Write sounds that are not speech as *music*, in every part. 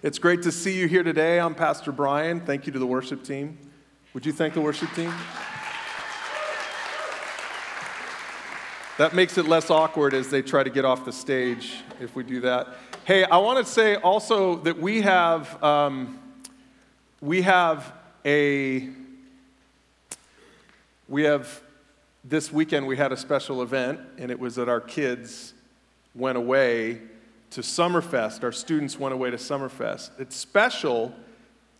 It's great to see you here today. I'm Pastor Brian. Thank you to the worship team. Would you thank the worship team? That makes it less awkward as they try to get off the stage if we do that. Hey, I want to say also that we have um, we have a we have this weekend we had a special event and it was that our kids went away to Summerfest. Our students went away to Summerfest. It's special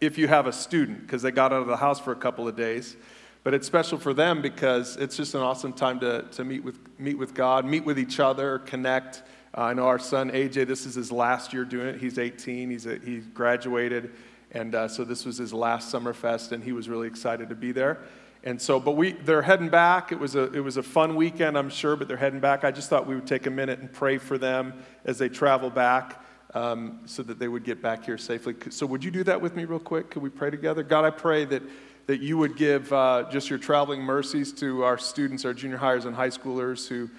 if you have a student because they got out of the house for a couple of days. But it's special for them because it's just an awesome time to, to meet, with, meet with God, meet with each other, connect. Uh, I know our son AJ, this is his last year doing it. He's 18, he's a, he graduated, and uh, so this was his last Summerfest, and he was really excited to be there. And so, but we, they're heading back. It was, a, it was a fun weekend, I'm sure, but they're heading back. I just thought we would take a minute and pray for them as they travel back um, so that they would get back here safely. So, would you do that with me, real quick? Could we pray together? God, I pray that that you would give uh, just your traveling mercies to our students, our junior highers and high schoolers who,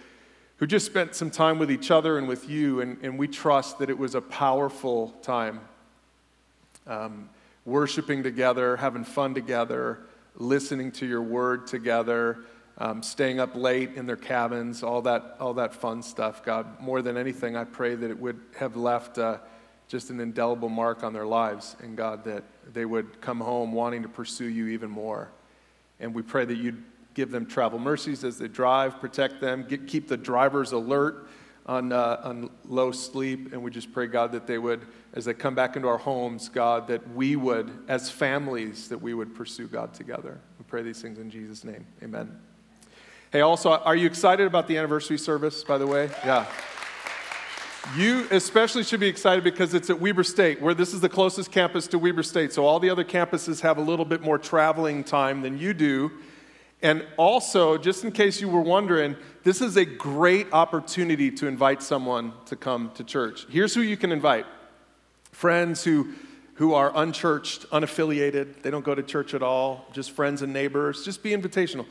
who just spent some time with each other and with you. And, and we trust that it was a powerful time. Um, worshiping together, having fun together, listening to your word together, um, staying up late in their cabins, all that, all that fun stuff. God, more than anything, I pray that it would have left. Uh, just an indelible mark on their lives, and God, that they would come home wanting to pursue you even more. And we pray that you'd give them travel mercies as they drive, protect them, get, keep the drivers alert on, uh, on low sleep. And we just pray, God, that they would, as they come back into our homes, God, that we would, as families, that we would pursue God together. We pray these things in Jesus' name. Amen. Hey, also, are you excited about the anniversary service, by the way? Yeah. You especially should be excited because it's at Weber State, where this is the closest campus to Weber State. So all the other campuses have a little bit more traveling time than you do. And also, just in case you were wondering, this is a great opportunity to invite someone to come to church. Here's who you can invite friends who, who are unchurched, unaffiliated, they don't go to church at all, just friends and neighbors. Just be invitational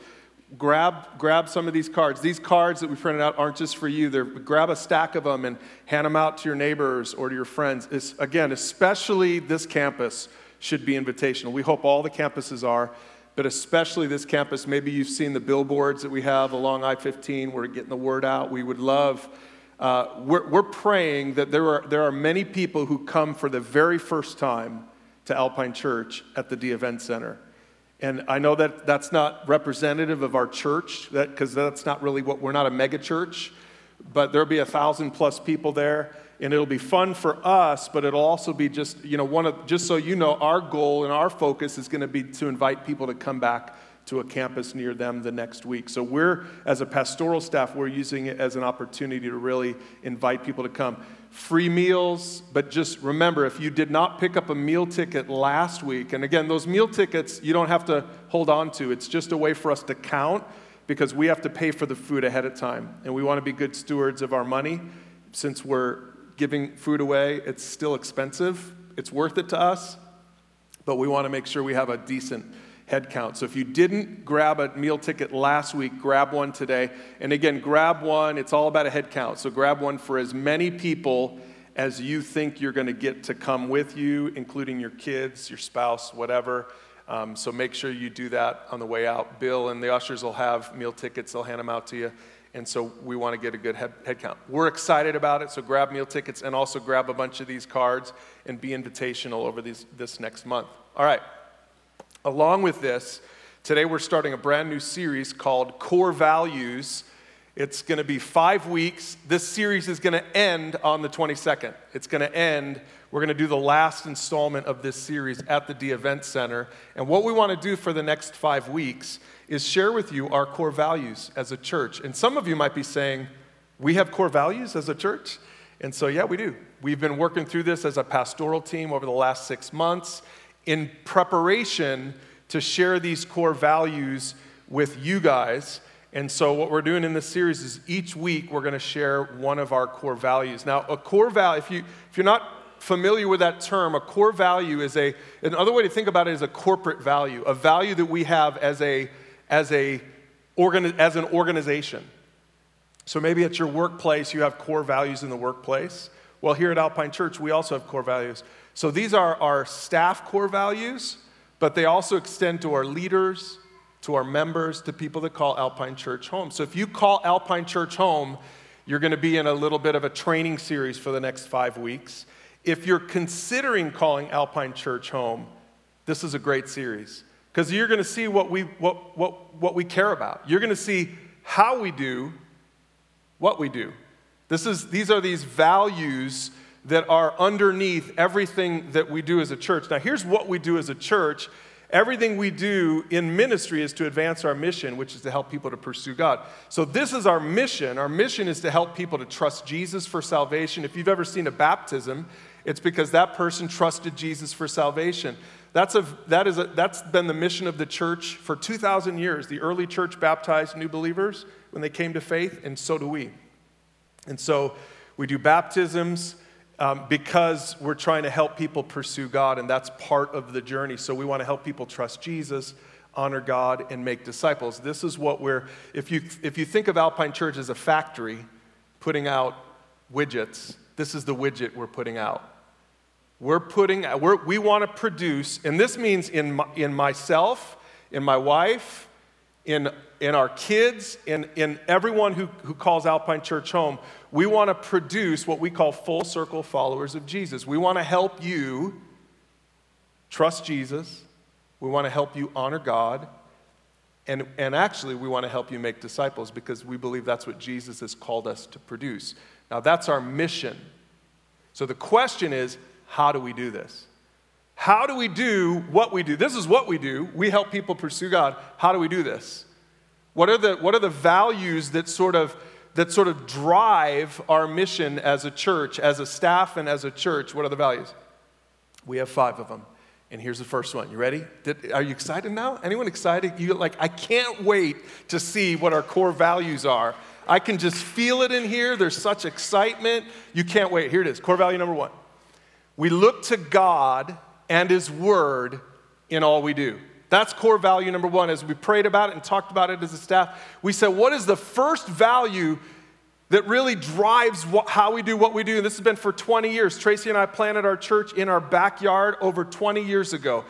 grab, grab some of these cards. These cards that we printed out aren't just for you. They're, grab a stack of them and hand them out to your neighbors or to your friends. It's, again, especially this campus should be invitational. We hope all the campuses are, but especially this campus. Maybe you've seen the billboards that we have along I 15. We're getting the word out. We would love. Uh, we're, we're praying that there are, there are many people who come for the very first time to Alpine Church at the Dee Event Center. And I know that that's not representative of our church, because that, that's not really what we're not a mega church, but there'll be a thousand plus people there, and it'll be fun for us, but it'll also be just, you know, one of, just so you know, our goal and our focus is going to be to invite people to come back to a campus near them the next week. So we're, as a pastoral staff, we're using it as an opportunity to really invite people to come free meals, but just remember if you did not pick up a meal ticket last week, and again, those meal tickets you don't have to hold on to, it's just a way for us to count because we have to pay for the food ahead of time. And we want to be good stewards of our money. Since we're giving food away, it's still expensive, it's worth it to us, but we want to make sure we have a decent head count. So if you didn't grab a meal ticket last week, grab one today. And again, grab one. It's all about a head count. So grab one for as many people as you think you're going to get to come with you, including your kids, your spouse, whatever. Um, so make sure you do that on the way out. Bill and the ushers will have meal tickets, they'll hand them out to you. And so we want to get a good head, head, count. We're excited about it, so grab meal tickets and also grab a bunch of these cards and be invitational over these, this next month. All right. Along with this, today we're starting a brand new series called Core Values. It's going to be five weeks. This series is going to end on the 22nd. It's going to end. We're going to do the last installment of this series at the Dee Event Center. And what we want to do for the next five weeks is share with you our core values as a church. And some of you might be saying, We have core values as a church? And so, yeah, we do. We've been working through this as a pastoral team over the last six months in preparation to share these core values with you guys. And so, what we're doing in this series is each week we're going to share one of our core values. Now, a core value, if, you, if you're not familiar with that term, a core value is a, another way to think about it is a corporate value, a value that we have as, a, as, a, as an organization. So, maybe at your workplace you have core values in the workplace, Well, here at Alpine Church, we also have core values. So these are our staff core values, but they also extend to our leaders, to our members, to people that call Alpine Church home. So if you call Alpine Church home, you're going to be in a little bit of a training series for the next five weeks. If you're considering calling Alpine Church home, this is a great series because you're going to see what we, what, what, what we care about. You're going to see how we do what we do. This is, these are these values that are underneath everything that we do as a church. Now, here's what we do as a church Everything we do in ministry is to advance our mission, which is to help people to pursue God. So, this is our mission. Our mission is to help people to trust Jesus for salvation. If you've ever seen a baptism, it's because that person trusted Jesus for salvation. That's, a, that is a, that's been the mission of the church for 2,000 years. The early church baptized new believers when they came to faith, and so do we. And so we do baptisms um, because we're trying to help people pursue God, and that's part of the journey. So we want to help people trust Jesus, honor God, and make disciples. This is what we're, if you, if you think of Alpine Church as a factory putting out widgets, this is the widget we're putting out. We're putting, we're, we want to produce, and this means in, my, in myself, in my wife, in, in our kids, in, in everyone who, who calls Alpine Church home, we want to produce what we call full circle followers of Jesus. We want to help you trust Jesus. We want to help you honor God. And, and actually, we want to help you make disciples because we believe that's what Jesus has called us to produce. Now, that's our mission. So the question is how do we do this? How do we do what we do? This is what we do. We help people pursue God. How do we do this? What are the, what are the values that sort of that sort of drive our mission as a church, as a staff, and as a church. What are the values? We have five of them. And here's the first one. You ready? Did, are you excited now? Anyone excited? You like, I can't wait to see what our core values are. I can just feel it in here. There's such excitement. You can't wait. Here it is. Core value number one. We look to God and His Word in all we do. That's core value number one. As we prayed about it and talked about it as a staff, we said, what is the first value that really drives what, how we do what we do? And this has been for 20 years. Tracy and I planted our church in our backyard over 20 years ago.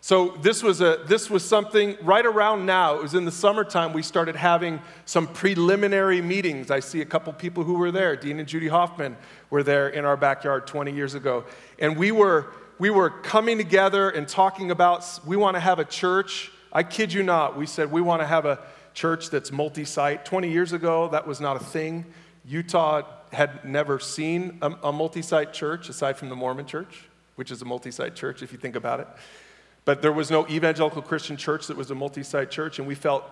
So this was, a, this was something right around now. It was in the summertime. We started having some preliminary meetings. I see a couple people who were there. Dean and Judy Hoffman were there in our backyard 20 years ago. And we were we were coming together and talking about we want to have a church. I kid you not, we said we want to have a church that's multi site. 20 years ago, that was not a thing. Utah had never seen a, a multi site church aside from the Mormon church, which is a multi site church if you think about it. But there was no evangelical Christian church that was a multi site church, and we felt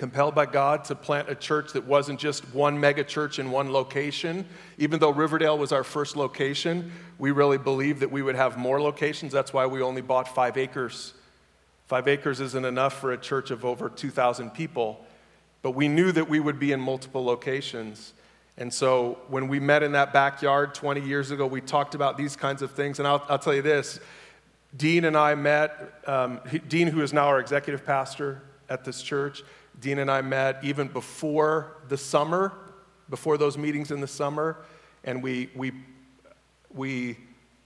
compelled by God to plant a church that wasn't just one mega church in one location. Even though Riverdale was our first location, we really believed that we would have more locations. That's why we only bought five acres. Five acres isn't enough for a church of over 2,000 people, but we knew that we would be in multiple locations. And so when we met in that backyard 20 years ago, we talked about these kinds of things. And I'll, I'll tell you this Dean and I met, um, Dean, who is now our executive pastor at this church, Dean and I met even before the summer, before those meetings in the summer, and we, we, we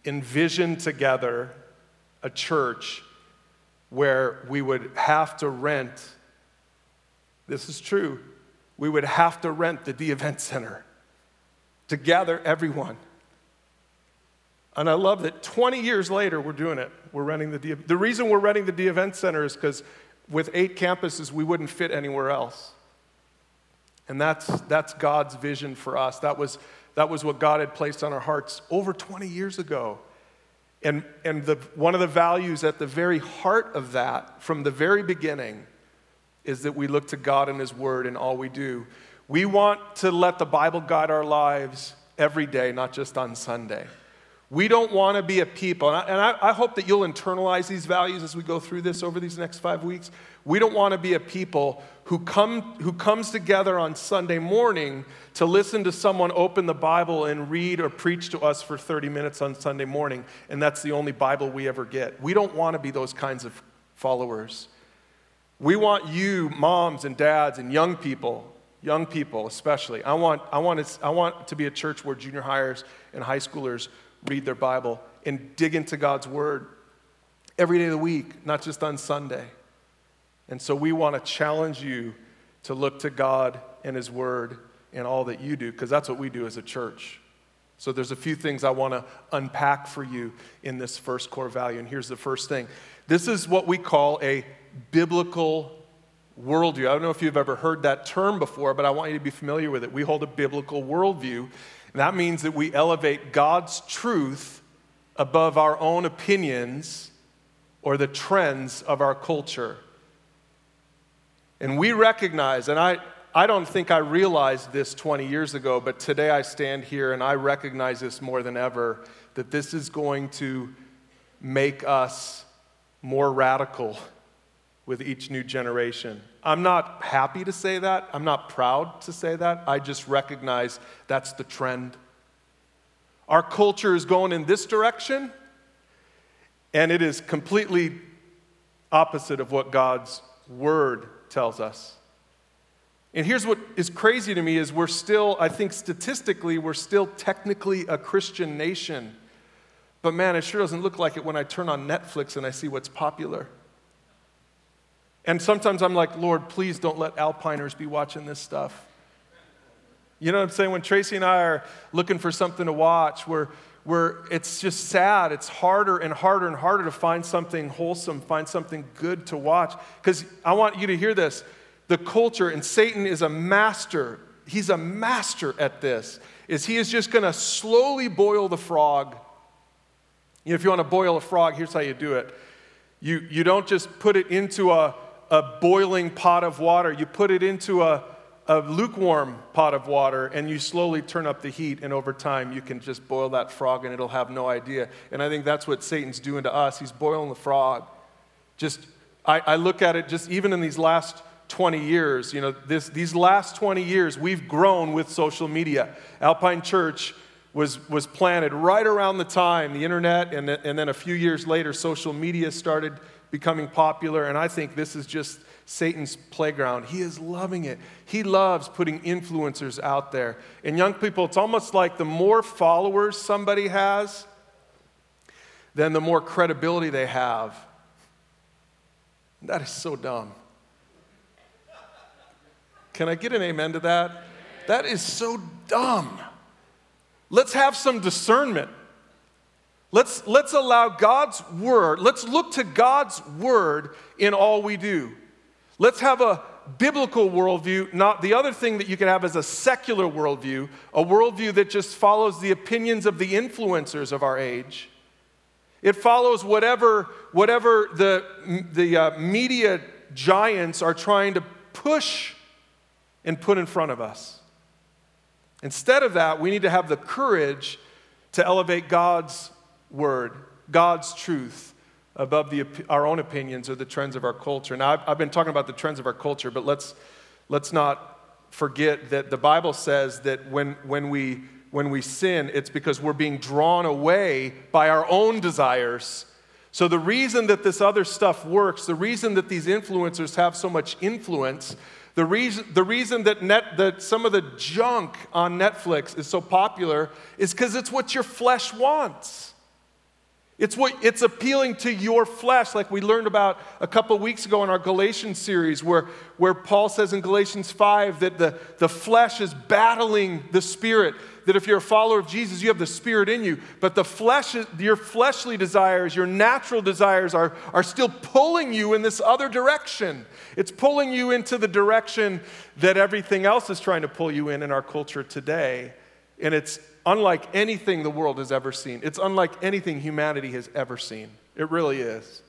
envisioned together a church where we would have to rent, this is true, we would have to rent the Dee Event Center to gather everyone. And I love that 20 years later, we're doing it. We're renting the Dee. The reason we're renting the Dee Event Center is because with eight campuses, we wouldn't fit anywhere else. And that's, that's God's vision for us. That was, that was what God had placed on our hearts over 20 years ago. And, and the, one of the values at the very heart of that, from the very beginning, is that we look to God and His Word in all we do. We want to let the Bible guide our lives every day, not just on Sunday. We don't want to be a people, and, I, and I, I, hope that you'll internalize these values as we go through this over these next five weeks. We don't want to be a people who, come, who comes together on Sunday morning to listen to someone open the Bible and read or preach to us for 30 minutes on Sunday morning, and that's the only Bible we ever get. We don't want to be those kinds of followers. We want you, moms and dads and young people, young people especially. I want, I, want to, I want to be a church where junior highers and high schoolers read their Bible and dig into God's Word every day of the week, not just on Sunday. And so we want to challenge you to look to God and His Word in all that you do, because that's what we do as a church. So there's a few things I want to unpack for you in this first core value. And here's the first thing this is what we call a biblical worldview. I don't know if you've ever heard that term before, but I want you to be familiar with it. We hold a biblical worldview, and that means that we elevate God's truth above our own opinions or the trends of our culture. And we recognize, and I, I don't think I realized this 20 years ago, but today I stand here and I recognize this more than ever that this is going to make us more radical with each new generation. I'm not happy to say that. I'm not proud to say that. I just recognize that's the trend. Our culture is going in this direction, and it is completely opposite of what God's word tells us. And here's what is crazy to me is we're still, I think statistically, we're still technically a Christian nation. But man, it sure doesn't look like it when I turn on Netflix and I see what's popular. And sometimes I'm like, Lord, please don't let alpiners be watching this stuff. You know what I'm saying? When Tracy and I are looking for something to watch, we're, we're, it's just sad. It's harder and harder and harder to find something wholesome, find something good to watch. Because I want you to hear this the culture, and Satan is a master, he's a master at this, is he is just going to slowly boil the frog. You know, if you want to boil a frog, here's how you do it. You, you don't just put it into a, a boiling pot of water, you put it into a, a lukewarm pot of water and you slowly turn up the heat, and over time you can just boil that frog and it'll have no idea. And I think that's what Satan's doing to us. He's boiling the frog. Just, I, I look at it just even in these last 20 years, you know, this, these last 20 years, we've grown with social media. Alpine Church was, was planted right around the time the internet, and, and then a few years later, social media started becoming popular. And I think this is just Satan's playground. He is loving it. He loves putting influencers out there. And young people, it's almost like the more followers somebody has, then the more credibility they have. That is so dumb. Can I get an amen to that? That is so dumb. Let's have some discernment. Let's, let's allow God's word, let's look to God's word in all we do. Let's have a biblical worldview, not the other thing that you can have is a secular worldview, a worldview that just follows the opinions of the influencers of our age. It follows whatever, whatever the, the uh, media giants are trying to push and put in front of us. Instead of that, we need to have the courage to elevate God's word, God's truth above the, our own opinions or the trends of our culture. Now, I've, I've been talking about the trends of our culture, but let's, let's not forget that the Bible says that when, when, we, when we sin, it's because we're being drawn away by our own desires. So, the reason that this other stuff works, the reason that these influencers have so much influence, the reason, the reason that, net, that some of the junk on Netflix is so popular is because it's what your flesh wants. It's, what, it's appealing to your flesh, like we learned about a couple weeks ago in our Galatians series, where, where Paul says in Galatians 5 that the, the flesh is battling the spirit. That if you're a follower of Jesus, you have the spirit in you. But the flesh, your fleshly desires, your natural desires are, are still pulling you in this other direction. It's pulling you into the direction that everything else is trying to pull you in in our culture today. And it's unlike anything the world has ever seen. It's unlike anything humanity has ever seen. It really is.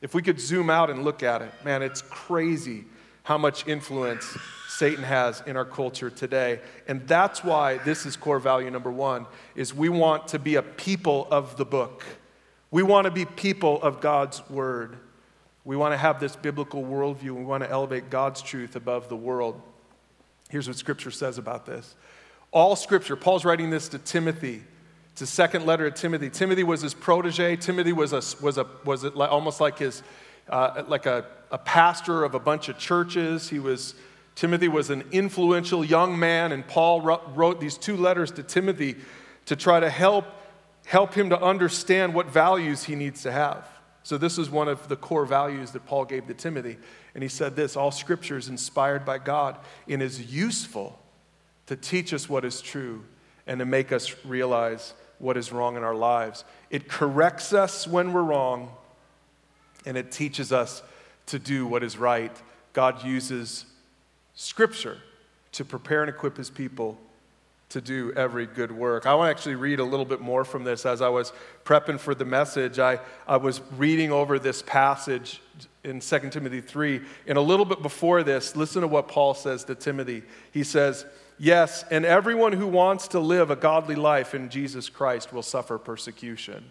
If we could zoom out and look at it, man, it's crazy how much influence Satan has in our culture today. And that's why this is core value number 1 is we want to be a people of the book. We want to be people of God's word. We want to have this biblical worldview. We want to elevate God's truth above the world. Here's what scripture says about this. All scripture, Paul's writing this to Timothy. It's a second letter to Timothy. Timothy was his protege. Timothy was, a, was, a, was almost like his, uh, like a, a pastor of a bunch of churches. He was, Timothy was an influential young man, and Paul wrote these two letters to Timothy to try to help, help him to understand what values he needs to have. So, this is one of the core values that Paul gave to Timothy. And he said this All scripture is inspired by God and is useful to teach us what is true and to make us realize what is wrong in our lives. It corrects us when we're wrong, and it teaches us to do what is right. God uses scripture to prepare and equip his people to do every good work. I want to actually read a little bit more from this. As I was prepping for the message, I, I was reading over this passage in 2 Timothy 3. And a little bit before this, listen to what Paul says to Timothy. He says, Yes, and everyone who wants to live a godly life in Jesus Christ will suffer persecution.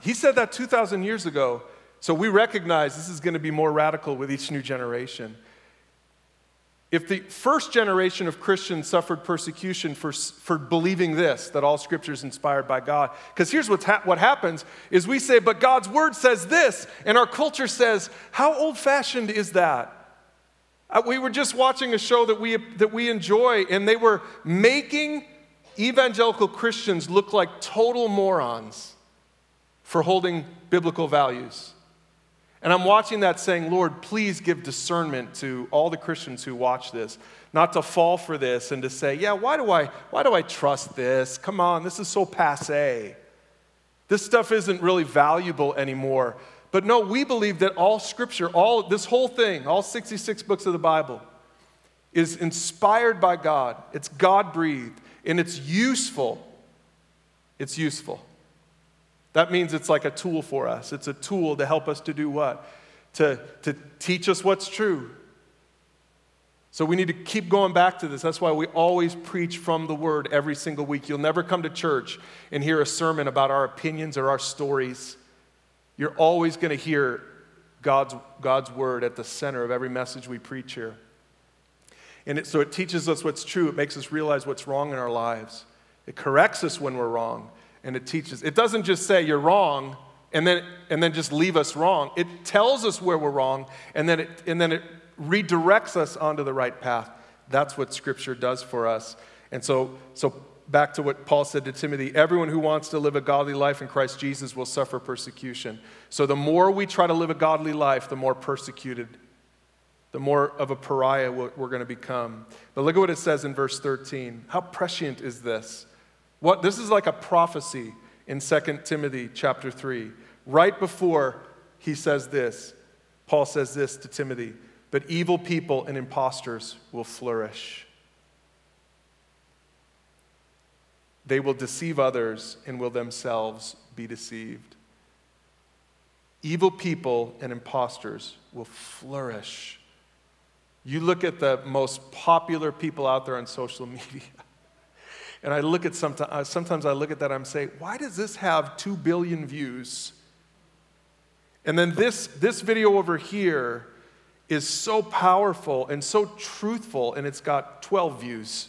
He said that 2,000 years ago, so we recognize this is going to be more radical with each new generation. If the first generation of Christians suffered persecution for, for believing this, that all scripture is inspired by God, because here's what's ha- what happens is we say, but God's word says this, and our culture says, how old fashioned is that? Uh, we were just watching a show that we, that we enjoy, and they were making evangelical Christians look like total morons for holding biblical values. And I'm watching that saying, Lord, please give discernment to all the Christians who watch this, not to fall for this and to say, yeah, why do I, why do I trust this? Come on, this is so passe. This stuff isn't really valuable anymore. But no, we believe that all scripture, all this whole thing, all 66 books of the Bible, is inspired by God. It's God breathed and it's useful. It's useful. That means it's like a tool for us. It's a tool to help us to do what? To, to teach us what's true. So we need to keep going back to this. That's why we always preach from the Word every single week. You'll never come to church and hear a sermon about our opinions or our stories. You're always going to hear God's, God's Word at the center of every message we preach here. And it, so it teaches us what's true, it makes us realize what's wrong in our lives, it corrects us when we're wrong and it teaches. It doesn't just say you're wrong and then, and then just leave us wrong. It tells us where we're wrong and then, it, and then it redirects us onto the right path. That's what Scripture does for us. And so, so back to what Paul said to Timothy everyone who wants to live a godly life in Christ Jesus will suffer persecution. So the more we try to live a godly life, the more persecuted, the more of a pariah we're going to become. But look at what it says in verse 13. How prescient is this? What, this is like a prophecy in 2 Timothy chapter 3. Right before he says this, Paul says this to Timothy But evil people and impostors will flourish. They will deceive others and will themselves be deceived. Evil people and impostors will flourish. You look at the most popular people out there on social *laughs* media. And I look at sometimes, uh, sometimes I look at that, I'm saying, why does this have 2 billion views? And then this, this video over here is so powerful and so truthful, and it's got 12 views.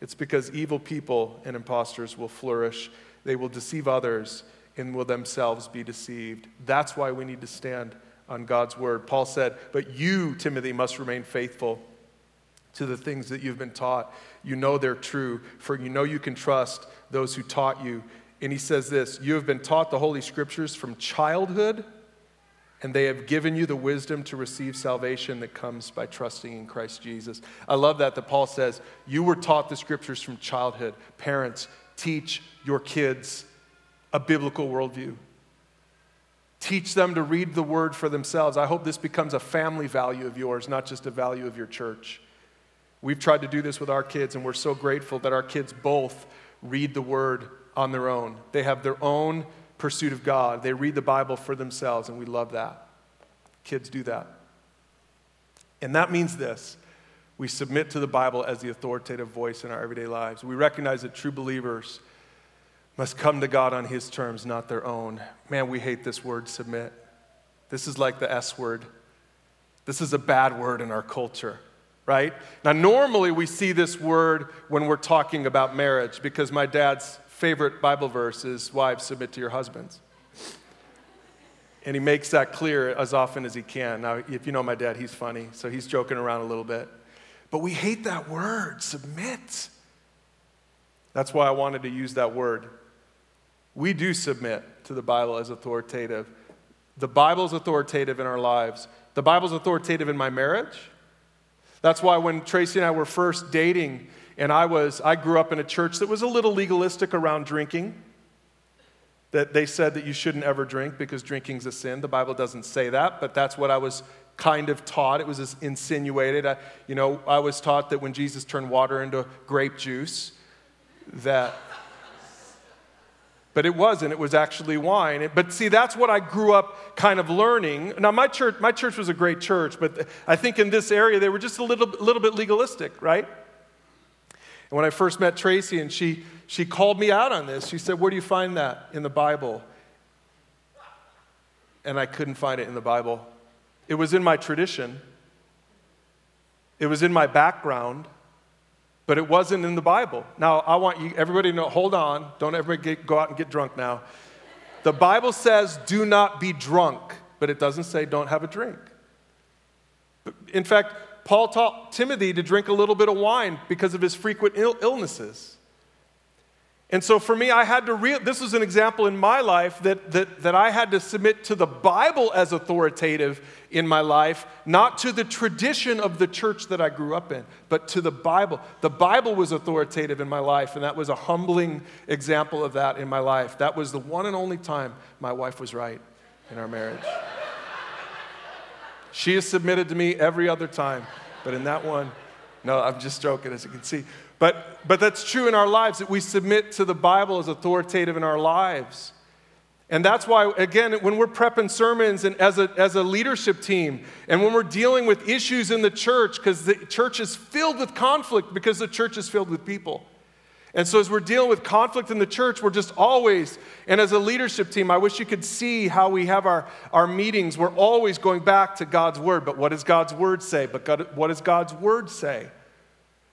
It's because evil people and imposters will flourish. They will deceive others and will themselves be deceived. That's why we need to stand on God's word. Paul said, But you, Timothy, must remain faithful to the things that you've been taught. You know they're true, for you know you can trust those who taught you. And he says this You have been taught the Holy Scriptures from childhood, and they have given you the wisdom to receive salvation that comes by trusting in Christ Jesus. I love that, that Paul says, You were taught the Scriptures from childhood. Parents, teach your kids a biblical worldview. Teach them to read the word for themselves. I hope this becomes a family value of yours, not just a value of your church. We've tried to do this with our kids, and we're so grateful that our kids both read the Word on their own. They have their own pursuit of God. They read the Bible for themselves, and we love that. Kids do that. And that means this we submit to the Bible as the authoritative voice in our everyday lives. We recognize that true believers must come to God on His terms, not their own. Man, we hate this word, submit. This is like the S word. This is a bad word in our culture right? Now, normally we see this word when we're talking about marriage because my dad's favorite Bible verse is wives submit to your husbands. And he makes that clear as often as he can. Now, if you know my dad, he's funny, so he's joking around a little bit. But we hate that word, submit. That's why I wanted to use that word. We do submit to the Bible as authoritative. The Bible is authoritative in our lives. The Bible is authoritative in my marriage. That's why when Tracy and I were first dating, and I was, I grew up in a church that was a little legalistic around drinking that they said that you shouldn't ever drink because drinking's a sin. The Bible doesn't say that, but that's what I was kind of taught. It was insinuated. I, you know, I was taught that when Jesus turned water into grape juice, that. But it wasn't. It was actually wine. But see, that's what I grew up kind of learning. Now, my church, my church was a great church, but I think in this area they were just a little, little bit legalistic, right? And when I first met Tracy and she she called me out on this. She said, Where do you find that in the Bible? And I couldn't find it in the Bible. It was in my tradition, it was in my background, but it wasn't in the Bible. Now, I want you, everybody to know, hold on, don't ever go out and get drunk now. The Bible says, do not be drunk, but it doesn't say don't have a drink. In fact, Paul taught Timothy to drink a little bit of wine because of his frequent Ill- illnesses. And so for me, I had to real this was an example in my life that, that, that I had to submit to the Bible as authoritative in my life, not to the tradition of the church that I grew up in, but to the Bible. The Bible was authoritative in my life, and that was a humbling example of that in my life. That was the one and only time my wife was right in our marriage. she has submitted to me every other time, but in that one, no, I'm just joking, as you can see. But, but that's true in our lives that we submit to the Bible as authoritative in our lives. And that's why, again, when we're prepping sermons and as a, as a leadership team, and when we're dealing with issues in the church, because the church is filled with conflict because the church is filled with people. And so, as we're dealing with conflict in the church, we're just always, and as a leadership team, I wish you could see how we have our, our meetings. We're always going back to God's word. But what does God's word say? But God, what does God's word say?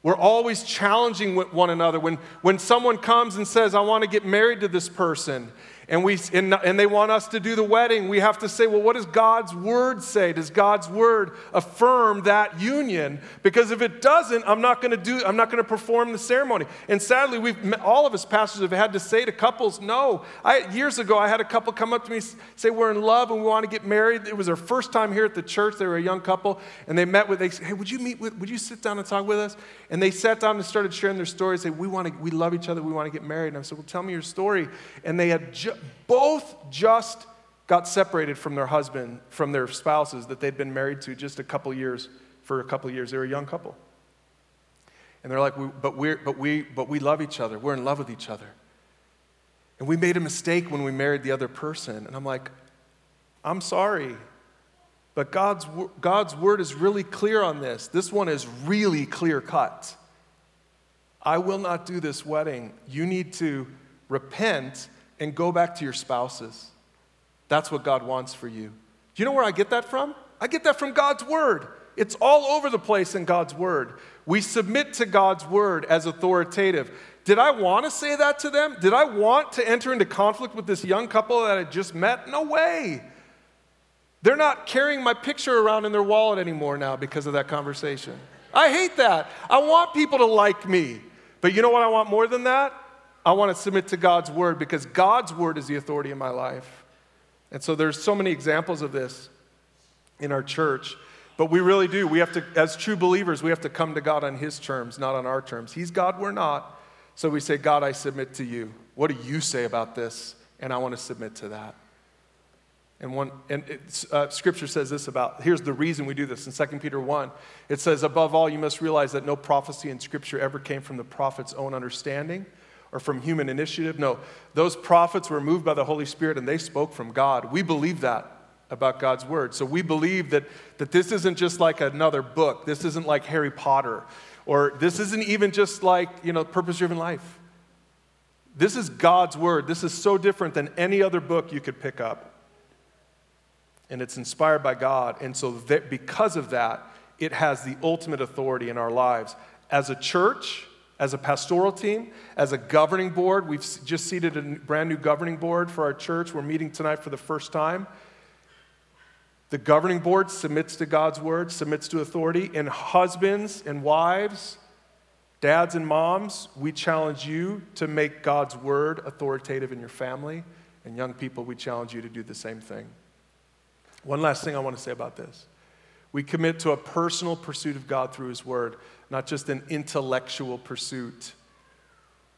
We're always challenging one another. When, when someone comes and says, I want to get married to this person, and, we, and, and they want us to do the wedding, we have to say, well, what does God's word say? Does God's word affirm that union? Because if it doesn't, I'm not going to do, I'm not going to perform the ceremony. And sadly, we've, all of us pastors have had to say to couples, no. I, years ago, I had a couple come up to me, say, we're in love and we want to get married. It was their first time here at the church. They were a young couple, and they met with, they said, hey, would you meet with, would you sit down and talk with us? And they sat down and started sharing their stories. Say, we want to, we love each other. We want to get married. And I said, well, tell me your story. And they had ju- both just got separated from their husband, from their spouses that they'd been married to just a couple years, for a couple years. They were a young couple. And they're like, but, we're, but, we, but we love each other. We're in love with each other. And we made a mistake when we married the other person. And I'm like, I'm sorry. But God's, God's word is really clear on this. This one is really clear cut. I will not do this wedding. You need to repent and go back to your spouses. That's what God wants for you. Do you know where I get that from? I get that from God's Word. It's all over the place in God's Word. We submit to God's Word as authoritative. Did I want to say that to them? Did I want to enter into conflict with this young couple that I just met? No way. They're not carrying my picture around in their wallet anymore now because of that conversation. I hate that. I want people to like me. But you know what I want more than that? I want to submit to God's word because God's word is the authority in my life. And so there's so many examples of this in our church. But we really do. We have to, as true believers, we have to come to God on His terms, not on our terms. He's God, we're not. So we say, God, I submit to you. What do you say about this? And I want to submit to that. And, one, and uh, scripture says this about, here's the reason we do this in 2 Peter 1. It says, Above all, you must realize that no prophecy in scripture ever came from the prophet's own understanding or from human initiative. No, those prophets were moved by the Holy Spirit and they spoke from God. We believe that about God's word. So we believe that, that this isn't just like another book. This isn't like Harry Potter. Or this isn't even just like, you know, purpose driven life. This is God's word. This is so different than any other book you could pick up. And it's inspired by God. And so, that, because of that, it has the ultimate authority in our lives. As a church, as a pastoral team, as a governing board. We've just seated a brand new governing board for our church. We're meeting tonight for the first time. The governing board submits to God's word, submits to authority, and husbands and wives, dads and moms, we challenge you to make God's word authoritative in your family. And young people, we challenge you to do the same thing. One last thing I want to say about this. We commit to a personal pursuit of God through His Word, not just an intellectual pursuit.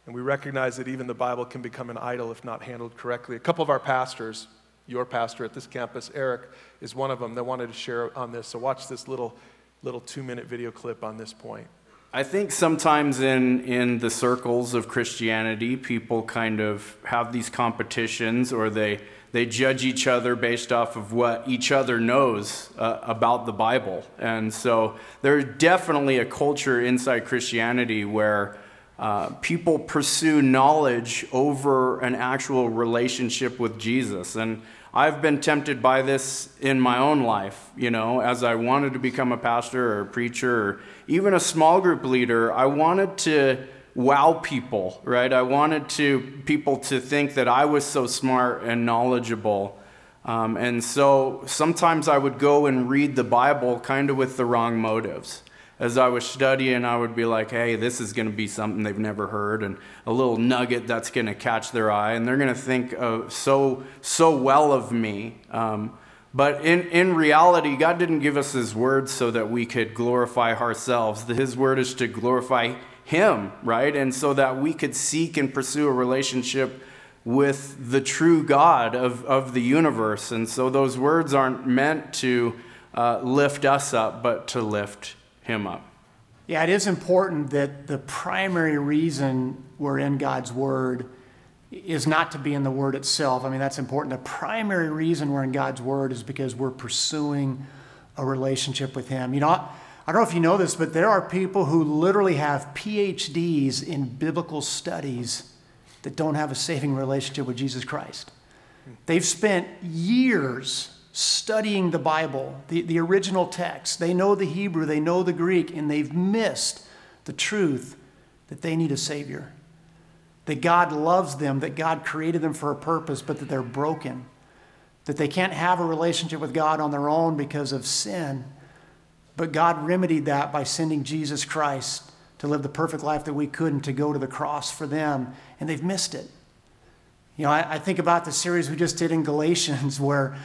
And we recognize that even the Bible can become an idol if not handled correctly. A couple of our pastors, your pastor at this campus, Eric, is one of them that wanted to share on this. So watch this little, little two minute video clip on this point. I think sometimes in, in the circles of Christianity, people kind of have these competitions or they, they judge each other based off of what each other knows uh, about the Bible. And so there's definitely a culture inside Christianity where uh, people pursue knowledge over an actual relationship with Jesus. And I've been tempted by this in my own life, you know, as I wanted to become a pastor or a preacher or even a small group leader. I wanted to wow people, right? I wanted to people to think that I was so smart and knowledgeable. Um, and so sometimes I would go and read the Bible kind of with the wrong motives. As I was studying, I would be like, hey, this is going to be something they've never heard, and a little nugget that's going to catch their eye, and they're going to think uh, so, so well of me. Um, but in, in reality, God didn't give us His word so that we could glorify ourselves. His word is to glorify him, right? And so that we could seek and pursue a relationship with the true God of, of the universe. And so those words aren't meant to uh, lift us up, but to lift him up. Yeah, it is important that the primary reason we're in God's Word is not to be in the Word itself. I mean, that's important. The primary reason we're in God's Word is because we're pursuing a relationship with Him. You know, I don't know if you know this, but there are people who literally have PhDs in biblical studies that don't have a saving relationship with Jesus Christ. They've spent years studying the Bible, the, the original text. They know the Hebrew, they know the Greek, and they've missed the truth that they need a Savior. That God loves them, that God created them for a purpose, but that they're broken. That they can't have a relationship with God on their own because of sin but God remedied that by sending Jesus Christ to live the perfect life that we couldn't, to go to the cross for them, and they've missed it. You know, I, I think about the series we just did in Galatians *laughs* where,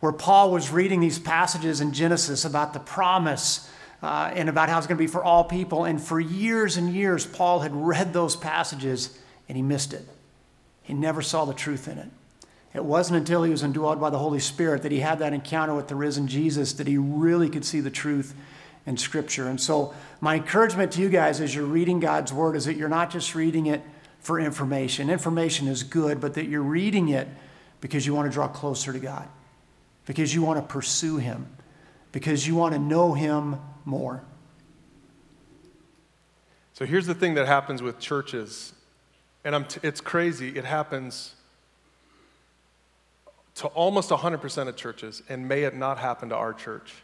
where Paul was reading these passages in Genesis about the promise uh, and about how it's going to be for all people. And for years and years, Paul had read those passages and he missed it. He never saw the truth in it. It wasn't until he was indwelled by the Holy Spirit that he had that encounter with the risen Jesus that he really could see the truth in Scripture. And so, my encouragement to you guys as you're reading God's Word is that you're not just reading it for information. Information is good, but that you're reading it because you want to draw closer to God, because you want to pursue Him, because you want to know Him more. So, here's the thing that happens with churches, and t- it's crazy. It happens to almost 100% of churches, and may it not happen to our church.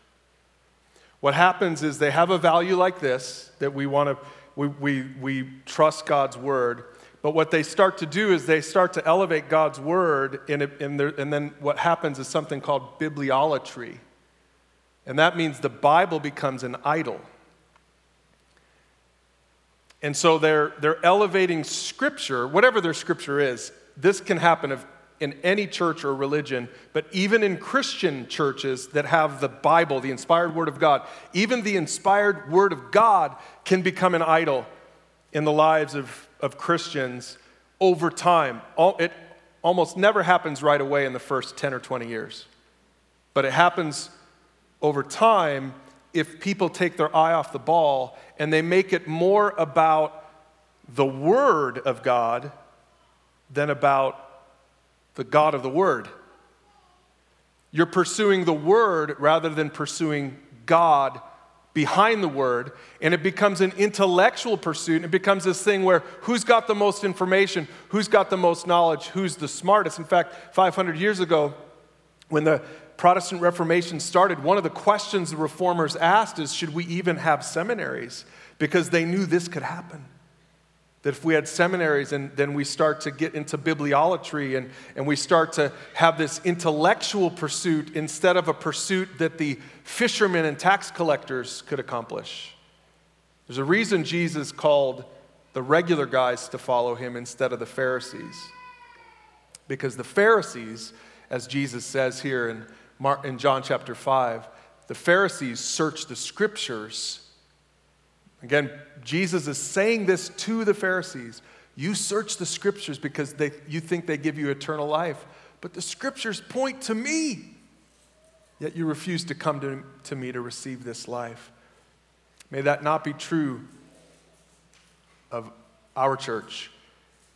What happens is they have a value like this that we want to, we, we, we trust God's word, but what they start to do is they start to elevate God's word, in, in their, and then what happens is something called bibliolatry. And that means the Bible becomes an idol. And so they're, they're elevating scripture, whatever their scripture is. This can happen of in any church or religion, but even in Christian churches that have the Bible, the inspired Word of God, even the inspired Word of God can become an idol in the lives of, of Christians over time. It almost never happens right away in the first 10 or 20 years, but it happens over time if people take their eye off the ball and they make it more about the Word of God than about the God of the Word. You're pursuing the Word rather than pursuing God behind the Word, and it becomes an intellectual pursuit. And it becomes this thing where who's got the most information, who's got the most knowledge, who's the smartest. In fact, 500 years ago, when the Protestant Reformation started, one of the questions the reformers asked is should we even have seminaries? Because they knew this could happen. That if we had seminaries and then we start to get into bibliolatry and, and we start to have this intellectual pursuit instead of a pursuit that the fishermen and tax collectors could accomplish. There's a reason Jesus called the regular guys to follow him instead of the Pharisees. Because the Pharisees, as Jesus says here in, Mark, in John chapter 5, the Pharisees searched the scriptures Again, Jesus is saying this to the Pharisees. You search the scriptures because they, you think they give you eternal life, but the scriptures point to me. Yet you refuse to come to, to me to receive this life. May that not be true of our church.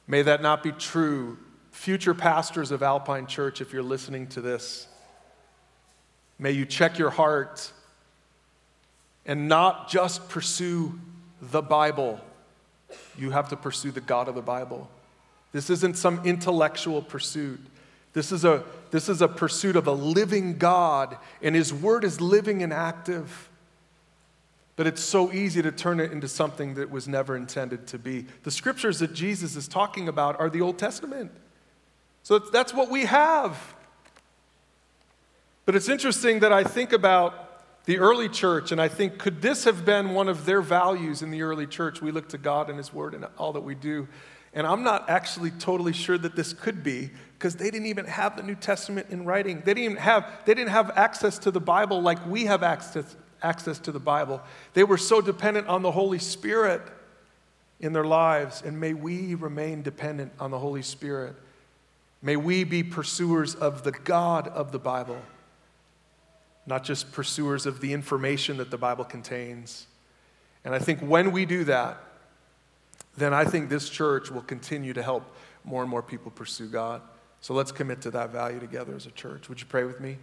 May that not be true, future pastors of Alpine Church, if you're listening to this. May you check your heart and not just pursue the Bible. You have to pursue the God of the Bible. This isn't some intellectual pursuit. This is a, this is a pursuit of a living God, and His Word is living and active. But it's so easy to turn it into something that was never intended to be. The scriptures that Jesus is talking about are the Old Testament. So that's what we have. But it's interesting that I think about the early church, and I think, could this have been one of their values in the early church? We look to God and His Word and all that we do. And I'm not actually totally sure that this could be because they didn't even have the New Testament in writing. They didn't even have, they didn't have access to the Bible like we have access, access to the Bible. They were so dependent on the Holy Spirit in their lives. And may we remain dependent on the Holy Spirit. May we be pursuers of the God of the Bible not just pursuers of the information that the Bible contains. And I think when we do that, then I think this church will continue to help more and more people pursue God. So let's commit to that value together as a church. Would you pray with me?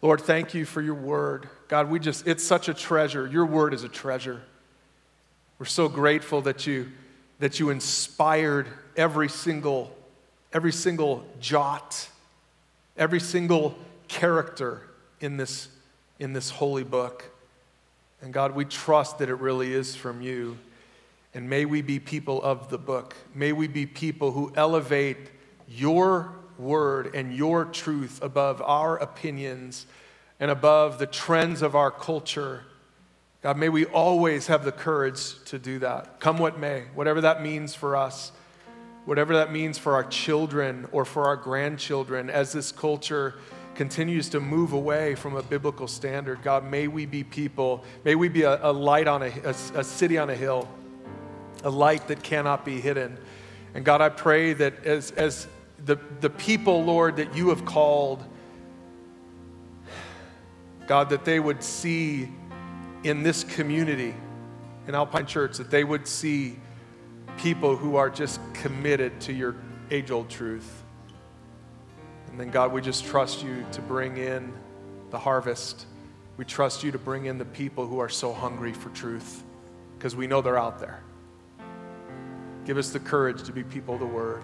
Lord, thank you for your word. God, we just, it's such a treasure. Your word is a treasure. We're so grateful that you, that you inspired every single, every single jot, every single character in this in this holy book. And God, we trust that it really is from you. And may we be people of the book. May we be people who elevate your word and your truth above our opinions and above the trends of our culture. God, may we always have the courage to do that. Come what may, whatever that means for us, whatever that means for our children or for our grandchildren as this culture continues to move away from a biblical standard. God, may we be people, may we be a, a light on a, a, a city on a hill, a light that cannot be hidden. And God, I pray that as, as the, the people, Lord, that you have called, God, that they would see in this community, in Alpine Church, that they would see people who are just committed to your age old truth. And then, God, we just trust you to bring in the harvest. We trust you to bring in the people who are so hungry for truth because we know they're out there. Give us the courage to be people of the word.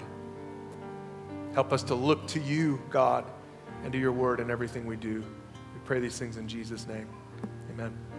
Help us to look to you, God, and to your word in everything we do. We pray these things in Jesus' name. Amen.